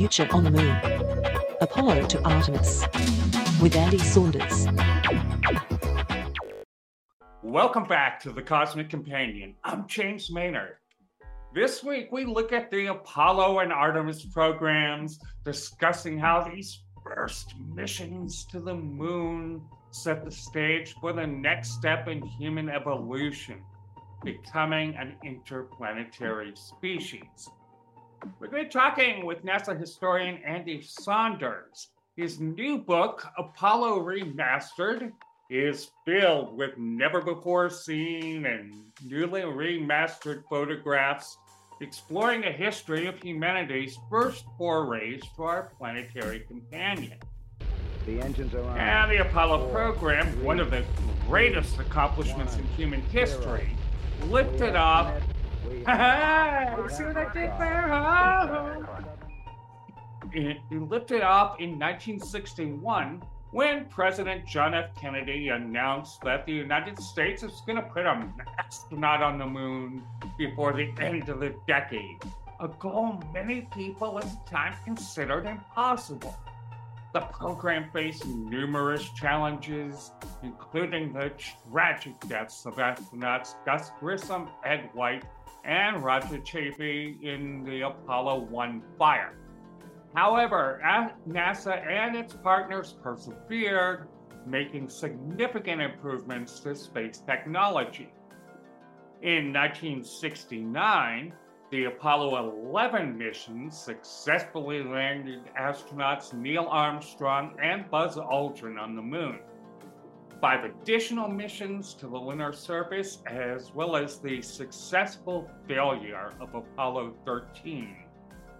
Future on the Moon. Apollo to Artemis. With Andy Saunders. Welcome back to the Cosmic Companion. I'm James Maynard. This week we look at the Apollo and Artemis programs, discussing how these first missions to the moon set the stage for the next step in human evolution, becoming an interplanetary species. We're going to be talking with NASA historian Andy Saunders. His new book, Apollo Remastered, is filled with never before seen and newly remastered photographs exploring the history of humanity's first forays to our planetary companion. The engines are on. And the Apollo program, one of the greatest accomplishments in human history, lifted off. See what I did there? It it lifted off in 1961 when President John F. Kennedy announced that the United States is going to put an astronaut on the moon before the end of the decade, a goal many people at the time considered impossible. The program faced numerous challenges, including the tragic deaths of astronauts Gus Grissom, Ed White, and Roger Chaffee in the Apollo 1 fire. However, NASA and its partners persevered, making significant improvements to space technology. In 1969, the Apollo 11 mission successfully landed astronauts Neil Armstrong and Buzz Aldrin on the moon. Five additional missions to the lunar surface, as well as the successful failure of Apollo 13,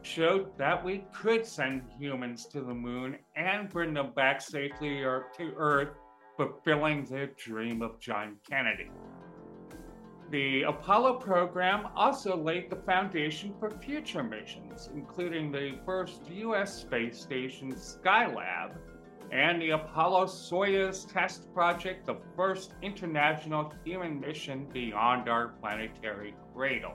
showed that we could send humans to the moon and bring them back safely to Earth, fulfilling the dream of John Kennedy. The Apollo program also laid the foundation for future missions, including the first U.S. space station Skylab and the Apollo Soyuz test project, the first international human mission beyond our planetary cradle.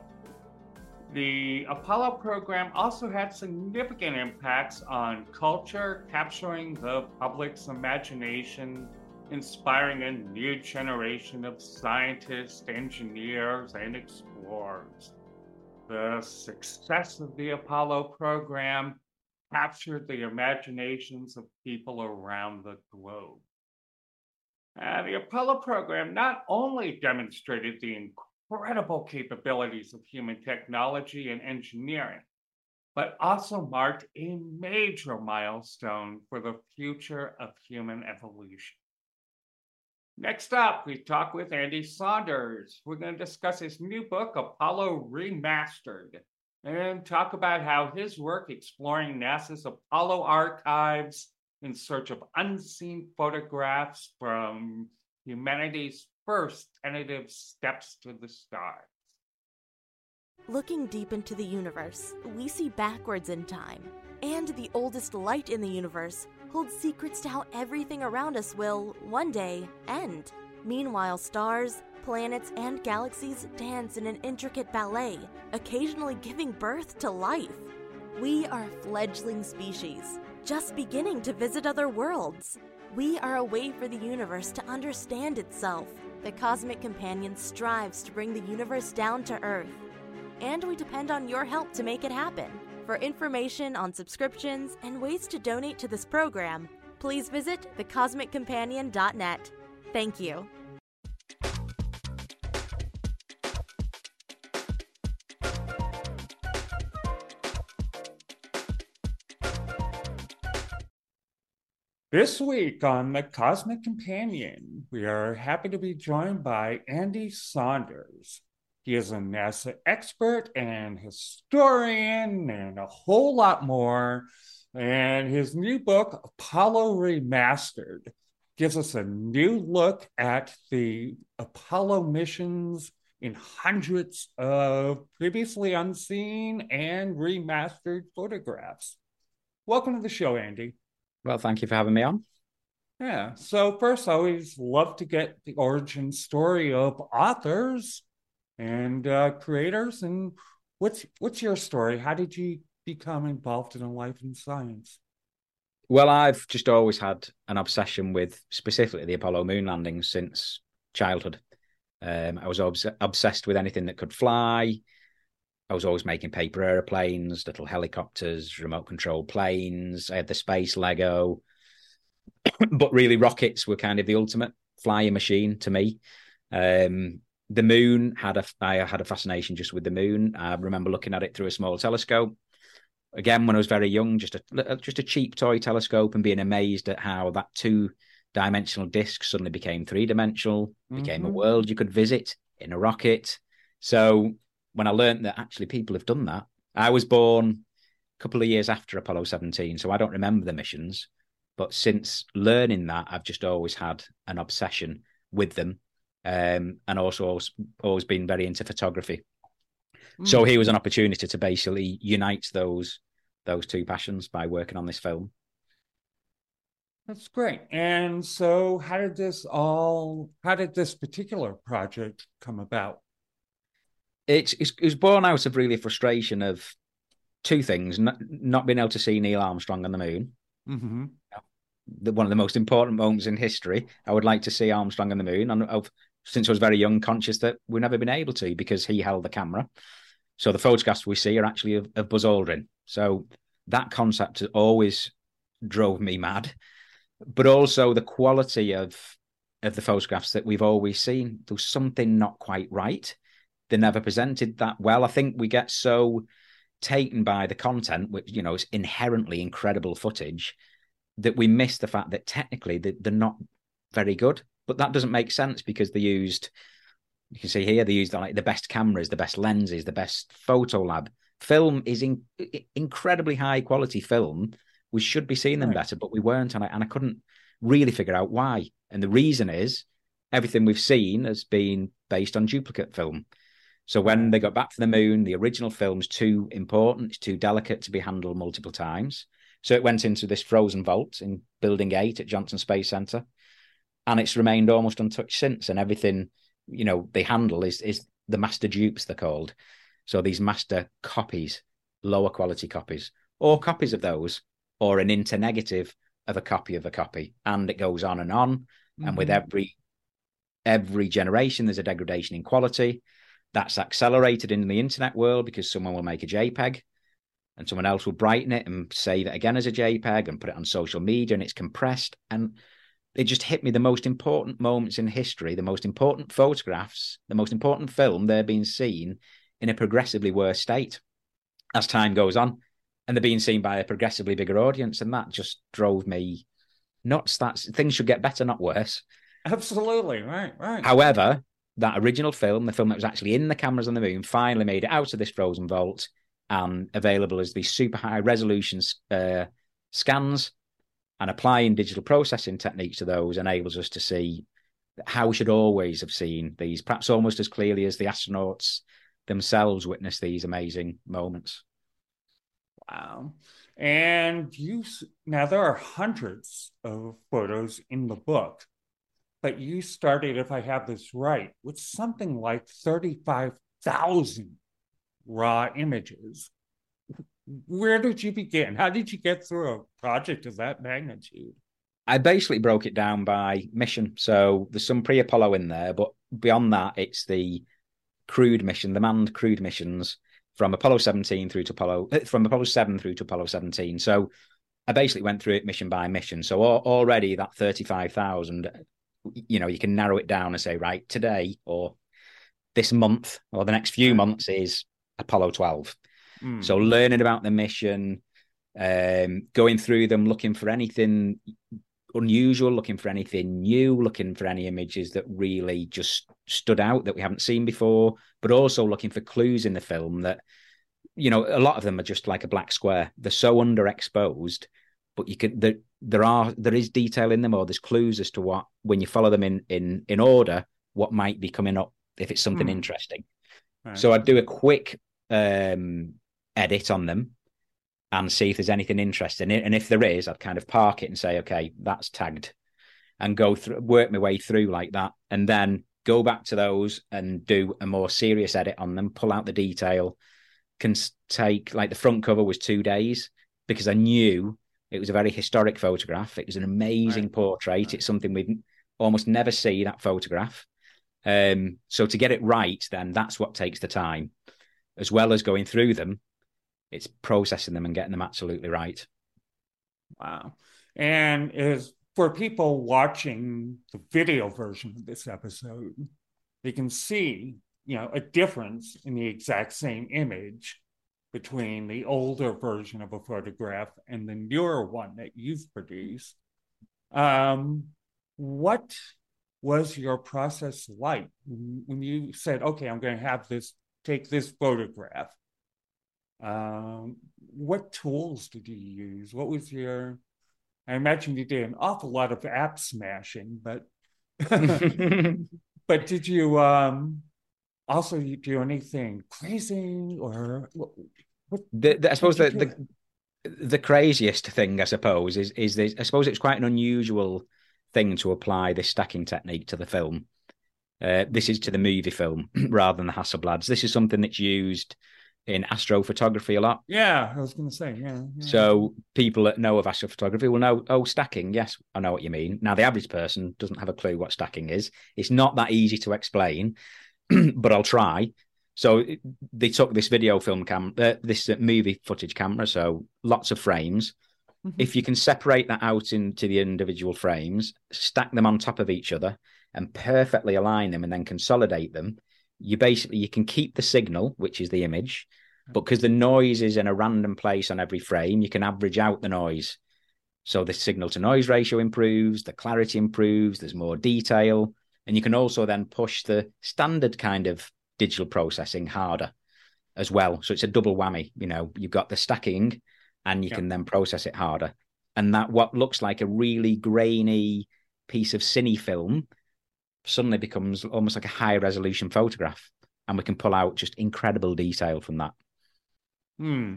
The Apollo program also had significant impacts on culture, capturing the public's imagination, inspiring a new generation of scientists, engineers, and explorers. The success of the Apollo program captured the imaginations of people around the globe. Uh, the Apollo program not only demonstrated the incredible capabilities of human technology and engineering, but also marked a major milestone for the future of human evolution. Next up, we talk with Andy Saunders. We're going to discuss his new book, Apollo Remastered, and talk about how his work exploring NASA's Apollo archives in search of unseen photographs from humanity's first tentative steps to the stars. Looking deep into the universe, we see backwards in time. And the oldest light in the universe holds secrets to how everything around us will, one day, end. Meanwhile, stars, planets, and galaxies dance in an intricate ballet, occasionally giving birth to life. We are fledgling species, just beginning to visit other worlds. We are a way for the universe to understand itself. The Cosmic Companion strives to bring the universe down to Earth and we depend on your help to make it happen. For information on subscriptions and ways to donate to this program, please visit thecosmiccompanion.net. Thank you. This week on The Cosmic Companion, we are happy to be joined by Andy Saunders. He is a NASA expert and historian and a whole lot more. And his new book, Apollo Remastered, gives us a new look at the Apollo missions in hundreds of previously unseen and remastered photographs. Welcome to the show, Andy. Well, thank you for having me on. Yeah. So first, I always love to get the origin story of authors and uh, creators. And what's what's your story? How did you become involved in a life in science? Well, I've just always had an obsession with specifically the Apollo moon landings since childhood. Um, I was obs- obsessed with anything that could fly. I was always making paper airplanes, little helicopters, remote control planes. I had the space Lego. but really, rockets were kind of the ultimate flying machine to me. Um, the moon had a I had a fascination just with the moon. I remember looking at it through a small telescope. Again, when I was very young, just a just a cheap toy telescope, and being amazed at how that two dimensional disc suddenly became three dimensional, mm-hmm. became a mm-hmm. world you could visit in a rocket. So when I learned that actually people have done that, I was born a couple of years after Apollo 17, so I don't remember the missions. But since learning that, I've just always had an obsession with them, um, and also always, always been very into photography. Mm. So here was an opportunity to basically unite those those two passions by working on this film. That's great. And so, how did this all? How did this particular project come about? It's, it's it was born out of really frustration of two things: not, not being able to see Neil Armstrong on the moon. Mm-hmm. The, one of the most important moments in history. I would like to see Armstrong on the moon, and I've, since I was very young, conscious that we've never been able to because he held the camera. So the photographs we see are actually of, of Buzz Aldrin. So that concept has always drove me mad but also the quality of of the photographs that we've always seen. There was something not quite right. They never presented that well. I think we get so taken by the content, which you know is inherently incredible footage, that we miss the fact that technically they're not very good. But that doesn't make sense because they used, you can see here, they used like the best cameras, the best lenses, the best photo lab. Film is in, incredibly high quality film we should be seeing them right. better, but we weren't, and I and I couldn't really figure out why. And the reason is everything we've seen has been based on duplicate film. So when they got back to the moon, the original film's too important, it's too delicate to be handled multiple times. So it went into this frozen vault in Building 8 at Johnson Space Center. And it's remained almost untouched since. And everything, you know, they handle is is the master dupes, they're called. So these master copies, lower quality copies, or copies of those or an internegative of a copy of a copy and it goes on and on mm-hmm. and with mm-hmm. every every generation there's a degradation in quality that's accelerated in the internet world because someone will make a jpeg and someone else will brighten it and save it again as a jpeg and put it on social media and it's compressed and it just hit me the most important moments in history the most important photographs the most important film they're being seen in a progressively worse state as time goes on and they're being seen by a progressively bigger audience, and that just drove me nuts. That things should get better, not worse. Absolutely, right, right. However, that original film, the film that was actually in the cameras on the moon, finally made it out of this frozen vault and available as these super high resolution uh, scans. And applying digital processing techniques to those enables us to see how we should always have seen these, perhaps almost as clearly as the astronauts themselves witnessed these amazing moments. Wow. And you now there are hundreds of photos in the book, but you started, if I have this right, with something like 35,000 raw images. Where did you begin? How did you get through a project of that magnitude? I basically broke it down by mission. So there's some pre Apollo in there, but beyond that, it's the crewed mission, the manned crewed missions from Apollo 17 through to Apollo uh, from Apollo 7 through to Apollo 17. So I basically went through it mission by mission. So already that 35,000 you know, you can narrow it down and say right, today or this month or the next few months is Apollo 12. Mm. So learning about the mission, um, going through them, looking for anything unusual, looking for anything new, looking for any images that really just stood out that we haven't seen before, but also looking for clues in the film that, you know, a lot of them are just like a black square. They're so underexposed, but you can there there are there is detail in them or there's clues as to what when you follow them in in in order, what might be coming up if it's something hmm. interesting. Right. So I'd do a quick um edit on them and see if there's anything interesting. And if there is, I'd kind of park it and say, okay, that's tagged and go through, work my way through like that. And then go back to those and do a more serious edit on them, pull out the detail can take like the front cover was two days because I knew it was a very historic photograph. It was an amazing right. portrait. Right. It's something we'd almost never see that photograph. Um, so to get it right, then that's what takes the time, as well as going through them. It's processing them and getting them absolutely right. Wow. And is for people watching the video version of this episode, they can see, you know, a difference in the exact same image between the older version of a photograph and the newer one that you've produced. Um, what was your process like when you said, okay, I'm going to have this, take this photograph? Um, what tools did you use? What was your, I imagine you did an awful lot of app smashing, but, but did you um, also do anything crazy or what, the, the, I suppose the, the, the craziest thing, I suppose, is is this. I suppose it's quite an unusual thing to apply this stacking technique to the film. Uh, this is to the movie film rather than the Hasselblads. This is something that's used in astrophotography a lot. Yeah, I was going to say, yeah, yeah, So people that know of astrophotography will know, oh, stacking. Yes, I know what you mean. Now, the average person doesn't have a clue what stacking is. It's not that easy to explain, but I'll try. So they took this video film cam, uh, this uh, movie footage camera, so lots of frames. Mm-hmm. If you can separate that out into the individual frames, stack them on top of each other, and perfectly align them, and then consolidate them, you basically you can keep the signal, which is the image, but because the noise is in a random place on every frame, you can average out the noise. So the signal to noise ratio improves, the clarity improves, there's more detail, and you can also then push the standard kind of digital processing harder as well. So it's a double whammy. You know, you've got the stacking and you yeah. can then process it harder. And that what looks like a really grainy piece of cine film suddenly becomes almost like a high resolution photograph. And we can pull out just incredible detail from that. Hmm.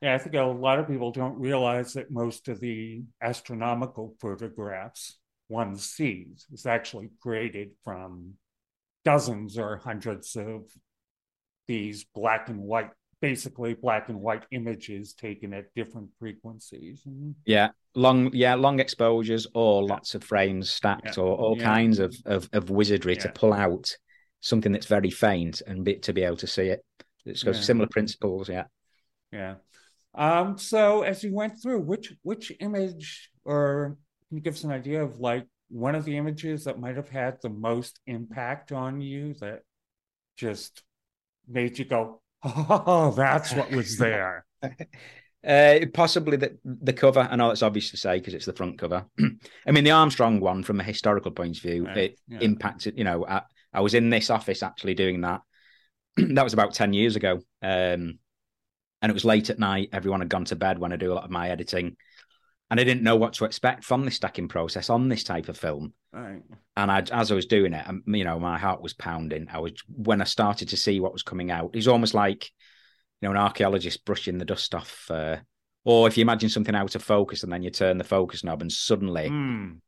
Yeah, I think a lot of people don't realize that most of the astronomical photographs one sees is actually created from dozens or hundreds of these black and white basically black and white images taken at different frequencies yeah long yeah long exposures or lots of frames stacked yeah. or all yeah. kinds of, of, of wizardry to pull out something that's very faint and be, to be able to see it. It's got similar principles yeah. Yeah. Um so as you went through which which image or can you give us an idea of like one of the images that might have had the most impact on you that just made you go, oh, that's what was there? uh, possibly the the cover. I know it's obvious to say because it's the front cover. I mean, the Armstrong one, from a historical point of view, right. it yeah. impacted. You know, I, I, was in this office actually doing that. that was about ten years ago, um, and it was late at night. Everyone had gone to bed when I do a lot of my editing and I didn't know what to expect from the stacking process on this type of film. Right. And I, as I was doing it, you know, my heart was pounding. I was when I started to see what was coming out. It's almost like, you know, an archaeologist brushing the dust off, uh, or if you imagine something out of focus and then you turn the focus knob and suddenly. Mm.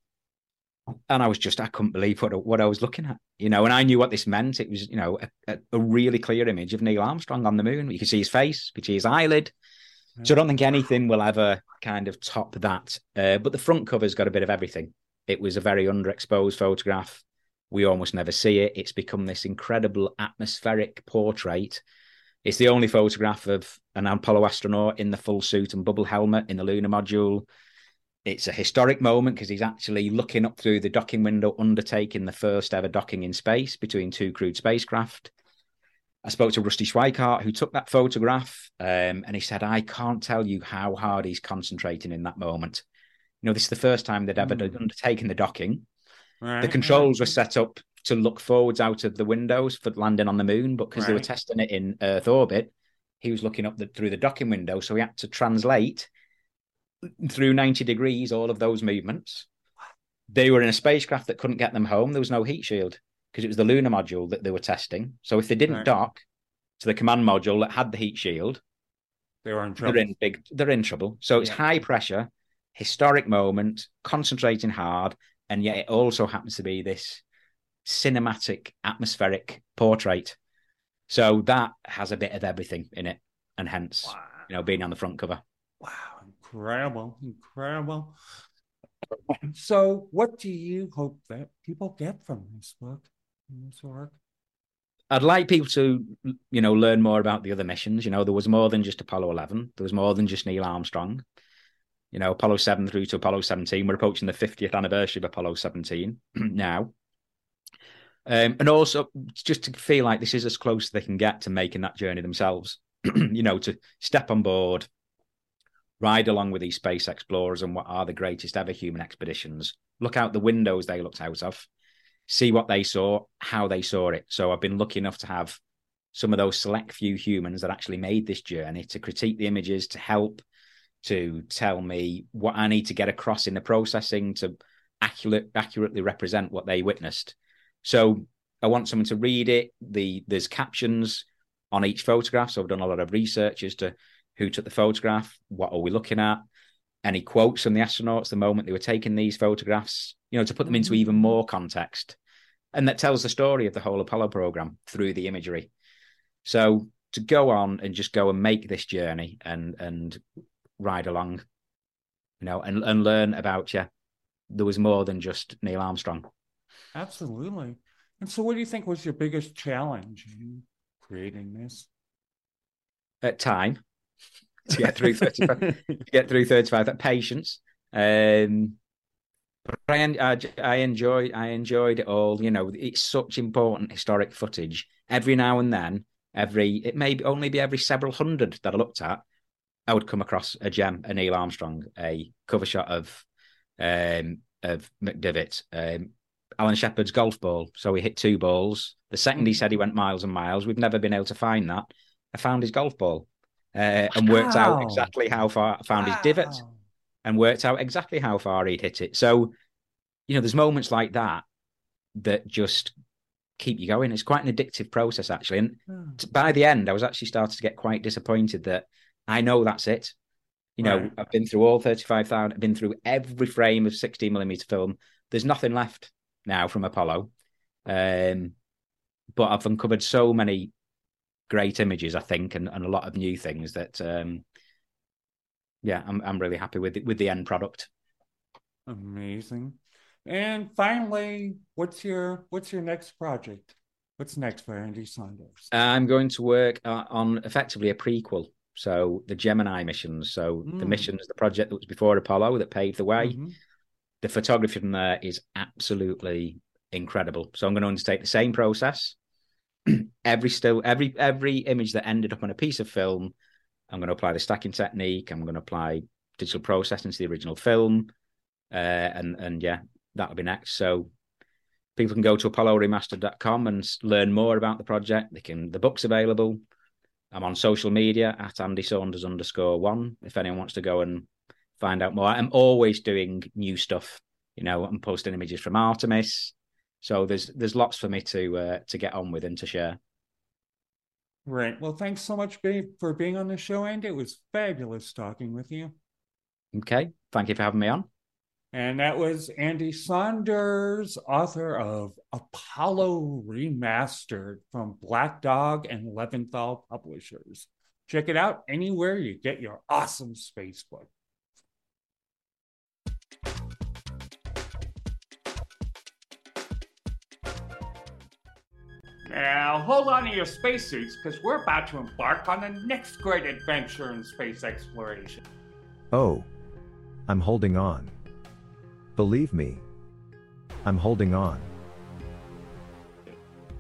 And I was just, I couldn't believe what what I was looking at, you know. And I knew what this meant. It was, you know, a, a really clear image of Neil Armstrong on the moon. You could see his face, you could see his eyelid, so I don't think anything will ever kind of top that. Uh, but the front cover's got a bit of everything. It was a very underexposed photograph. We almost never see it. It's become this incredible atmospheric portrait. It's the only photograph of an Apollo astronaut in the full suit and bubble helmet in the lunar module. It's a historic moment because he's actually looking up through the docking window, undertaking the first ever docking in space between two crewed spacecraft. I spoke to Rusty Schweickart, who took that photograph, um, and he said, I can't tell you how hard he's concentrating in that moment. You know, this is the first time they'd ever mm. undertaken the docking. Right, the controls were set up to look forwards out of the windows for landing on the moon, but because right. they were testing it in Earth orbit, he was looking up the, through the docking window. So he had to translate through 90 degrees all of those movements. They were in a spacecraft that couldn't get them home. There was no heat shield because it was the lunar module that they were testing. So if they didn't right. dock to the command module that had the heat shield, they were in trouble. They're in big. They're in trouble. So it's yeah. high pressure, historic moment, concentrating hard, and yet it also happens to be this cinematic, atmospheric portrait. So that has a bit of everything in it. and hence, Wow. you know, being on the front cover. Wow, incredible, incredible. So, what do you hope that people get from this book, from work? I'd like people to, you know, learn more about the other missions. You know, there was more than just Apollo 11. There was more than just Neil Armstrong. You know, Apollo 7 through to Apollo 17. We're approaching the 50th anniversary of Apollo 17 now. Um, and also just to feel like this is as close as they can get to making that journey themselves. you know, to step on board, ride along with these space explorers and what are the greatest ever human expeditions. Look out the windows they looked out of, see what they saw, how they saw it. So I've been lucky enough to have some of those select few humans that actually made this journey to critique the images, to help, to tell me what I need to get across in the processing to accurate, accurately represent what they witnessed. So I want someone to read it. The there's captions on each photograph. So I've done a lot of research as to who took the photograph, what are we looking at, any quotes from the astronauts the moment they were taking these photographs, you know, to put them into even more context. And that tells the story of the whole Apollo program through the imagery. So to go on and just go and make this journey and and ride along, you know, and, and learn about yeah, there was more than just Neil Armstrong. Absolutely. And so, what do you think was your biggest challenge in creating this? At time to get through 35, to get through 35 that patience um but I, I i enjoyed i enjoyed it all you know it's such important historic footage. Every now and then every it may only be every several hundred that i looked at i would come across a gem a neil armstrong a cover shot of um of mcdivitt um alan shepard's golf ball. So he hit two balls. The second he said he went miles and miles we've never been able to find that i found his golf ball uh, and worked out exactly how far I found his divot Wow. And worked out exactly how far he'd hit it. So, you know, there's moments like that that just keep you going. It's quite an addictive process, actually. And Hmm. by the end, I was actually starting to get quite disappointed that I know that's it. You know, Right. I've been through all 35,000, I've been through every frame of 16 millimeter film. There's nothing left now from Apollo. Um, but I've uncovered so many great images, I think, and, and a lot of new things that, um, yeah, I'm I'm really happy with it, with the end product. Amazing. And finally, what's your what's your next project? What's next for Andy Saunders? I'm going to work uh, on effectively a prequel. So the Gemini missions. So the Mm. missions, the project that was before Apollo that paved the way. Mhm. The photography from there is absolutely incredible. So I'm going to undertake the same process. every still, every every image that ended up on a piece of film, I'm going to apply the stacking technique. I'm going to apply digital processing to the original film, uh, and and yeah, that'll be next. So people can go to apolloremastered.com and learn more about the project. They can the book's available. I'm on social media at Andy Saunders underscore one. If anyone wants to go and find out more, I'm always doing new stuff. You know, I'm posting images from Artemis. So there's there's lots for me to uh, to get on with and to share. Right. Well, thanks so much, babe, for being on the show, Andy. It was fabulous talking with you. Okay, thank you for having me on. And that was Andy Saunders, author of Apollo Remastered from Black Dog and Leventhal Publishers. Check it out anywhere you get your awesome space book. Now, hold on to your spacesuits because we're about to embark on the next great adventure in space exploration. Oh. I'm holding on. Believe me. I'm holding on.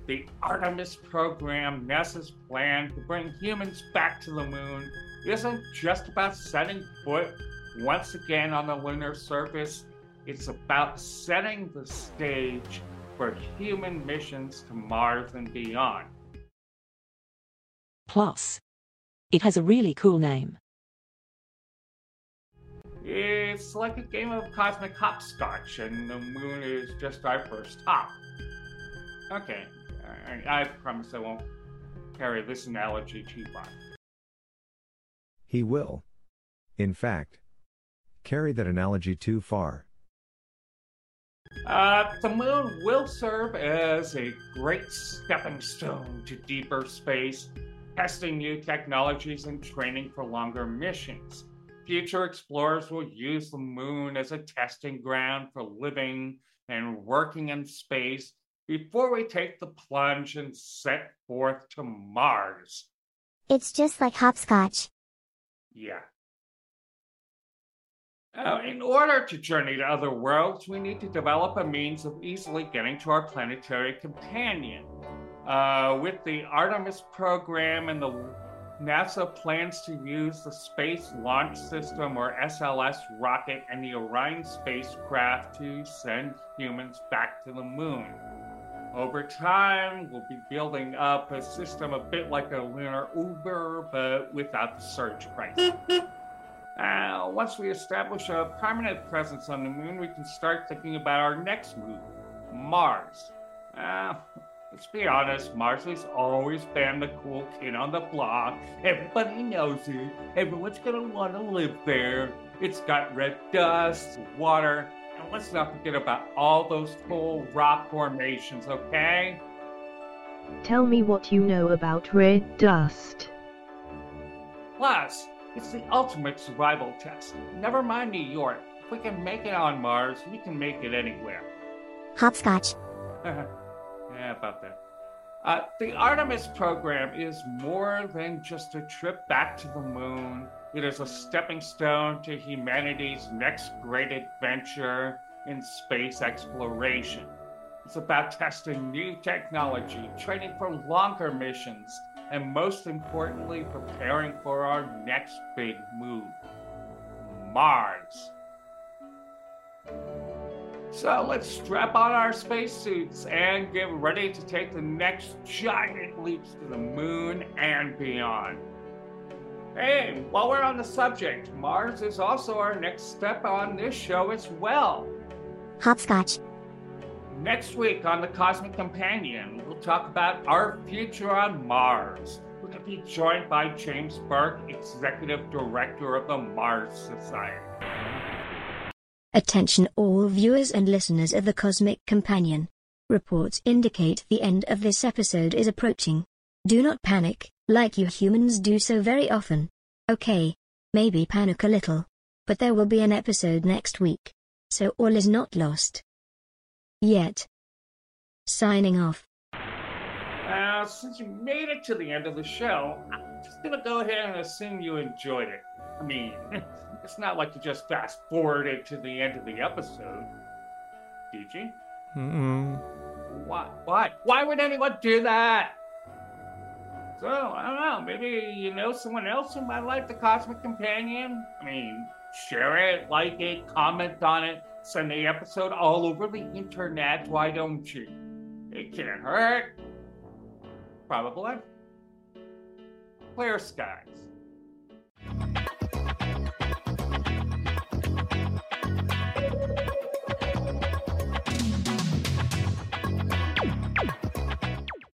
The Artemis program, NASA's plan to bring humans back to the moon, isn't just about setting foot once again on the lunar surface. It's about setting the stage for human missions to Mars and beyond. Plus, it has a really cool name. It's like a game of cosmic hopscotch, and the moon is just our first hop. Okay, I, I promise I won't carry this analogy too far. He will. In fact, carry that analogy too far. Uh, the moon will serve as a great stepping stone to deeper space, testing new technologies and training for longer missions. Future explorers will use the moon as a testing ground for living and working in space before we take the plunge and set forth to Mars. It's just like hopscotch. Yeah. Uh, in order to journey to other worlds, we need to develop a means of easily getting to our planetary companion. Uh, with the Artemis program and the NASA plans to use the Space Launch System or SLS rocket and the Orion spacecraft to send humans back to the moon. Over time, we'll be building up a system a bit like a lunar Uber, but without the surge price. Uh, once we establish a permanent presence on the moon, we can start thinking about our next move Mars. Uh, let's be honest, Mars has always been the cool kid on the block. Everybody knows it. Everyone's gonna want to live there. It's got red dust, water, and let's not forget about all those cool rock formations, okay? Tell me what you know about red dust. Plus, it's the ultimate survival test. Never mind New York. If we can make it on Mars, we can make it anywhere. Hopscotch. yeah, about that. Uh, the Artemis program is more than just a trip back to the moon. It is a stepping stone to humanity's next great adventure in space exploration. It's about testing new technology, training for longer missions, and most importantly, preparing for our next big move Mars. So let's strap on our spacesuits and get ready to take the next giant leaps to the moon and beyond. Hey, while we're on the subject, Mars is also our next step on this show as well. Hopscotch. Next week on The Cosmic Companion, we'll talk about our future on Mars. We're going to be joined by James Burk, Executive Director of the Mars Society. Attention all viewers and listeners of The Cosmic Companion. Reports indicate the end of this episode is approaching. Do not panic, like you humans do so very often. Okay, maybe panic a little. But there will be an episode next week. So all is not lost. Yet. Signing off. Now, since you made it to the end of the show, I'm just gonna go ahead and assume you enjoyed it. I mean, it's not like you just fast forwarded to the end of the episode. Did you? Mm-mm. Why? Why? Why would anyone do that? So, I don't know, maybe you know someone else who might like the Cosmic Companion? I mean, share it, like it, comment on it, send the episode all over the internet, why don't you? It can't hurt. Probably. Clear skies.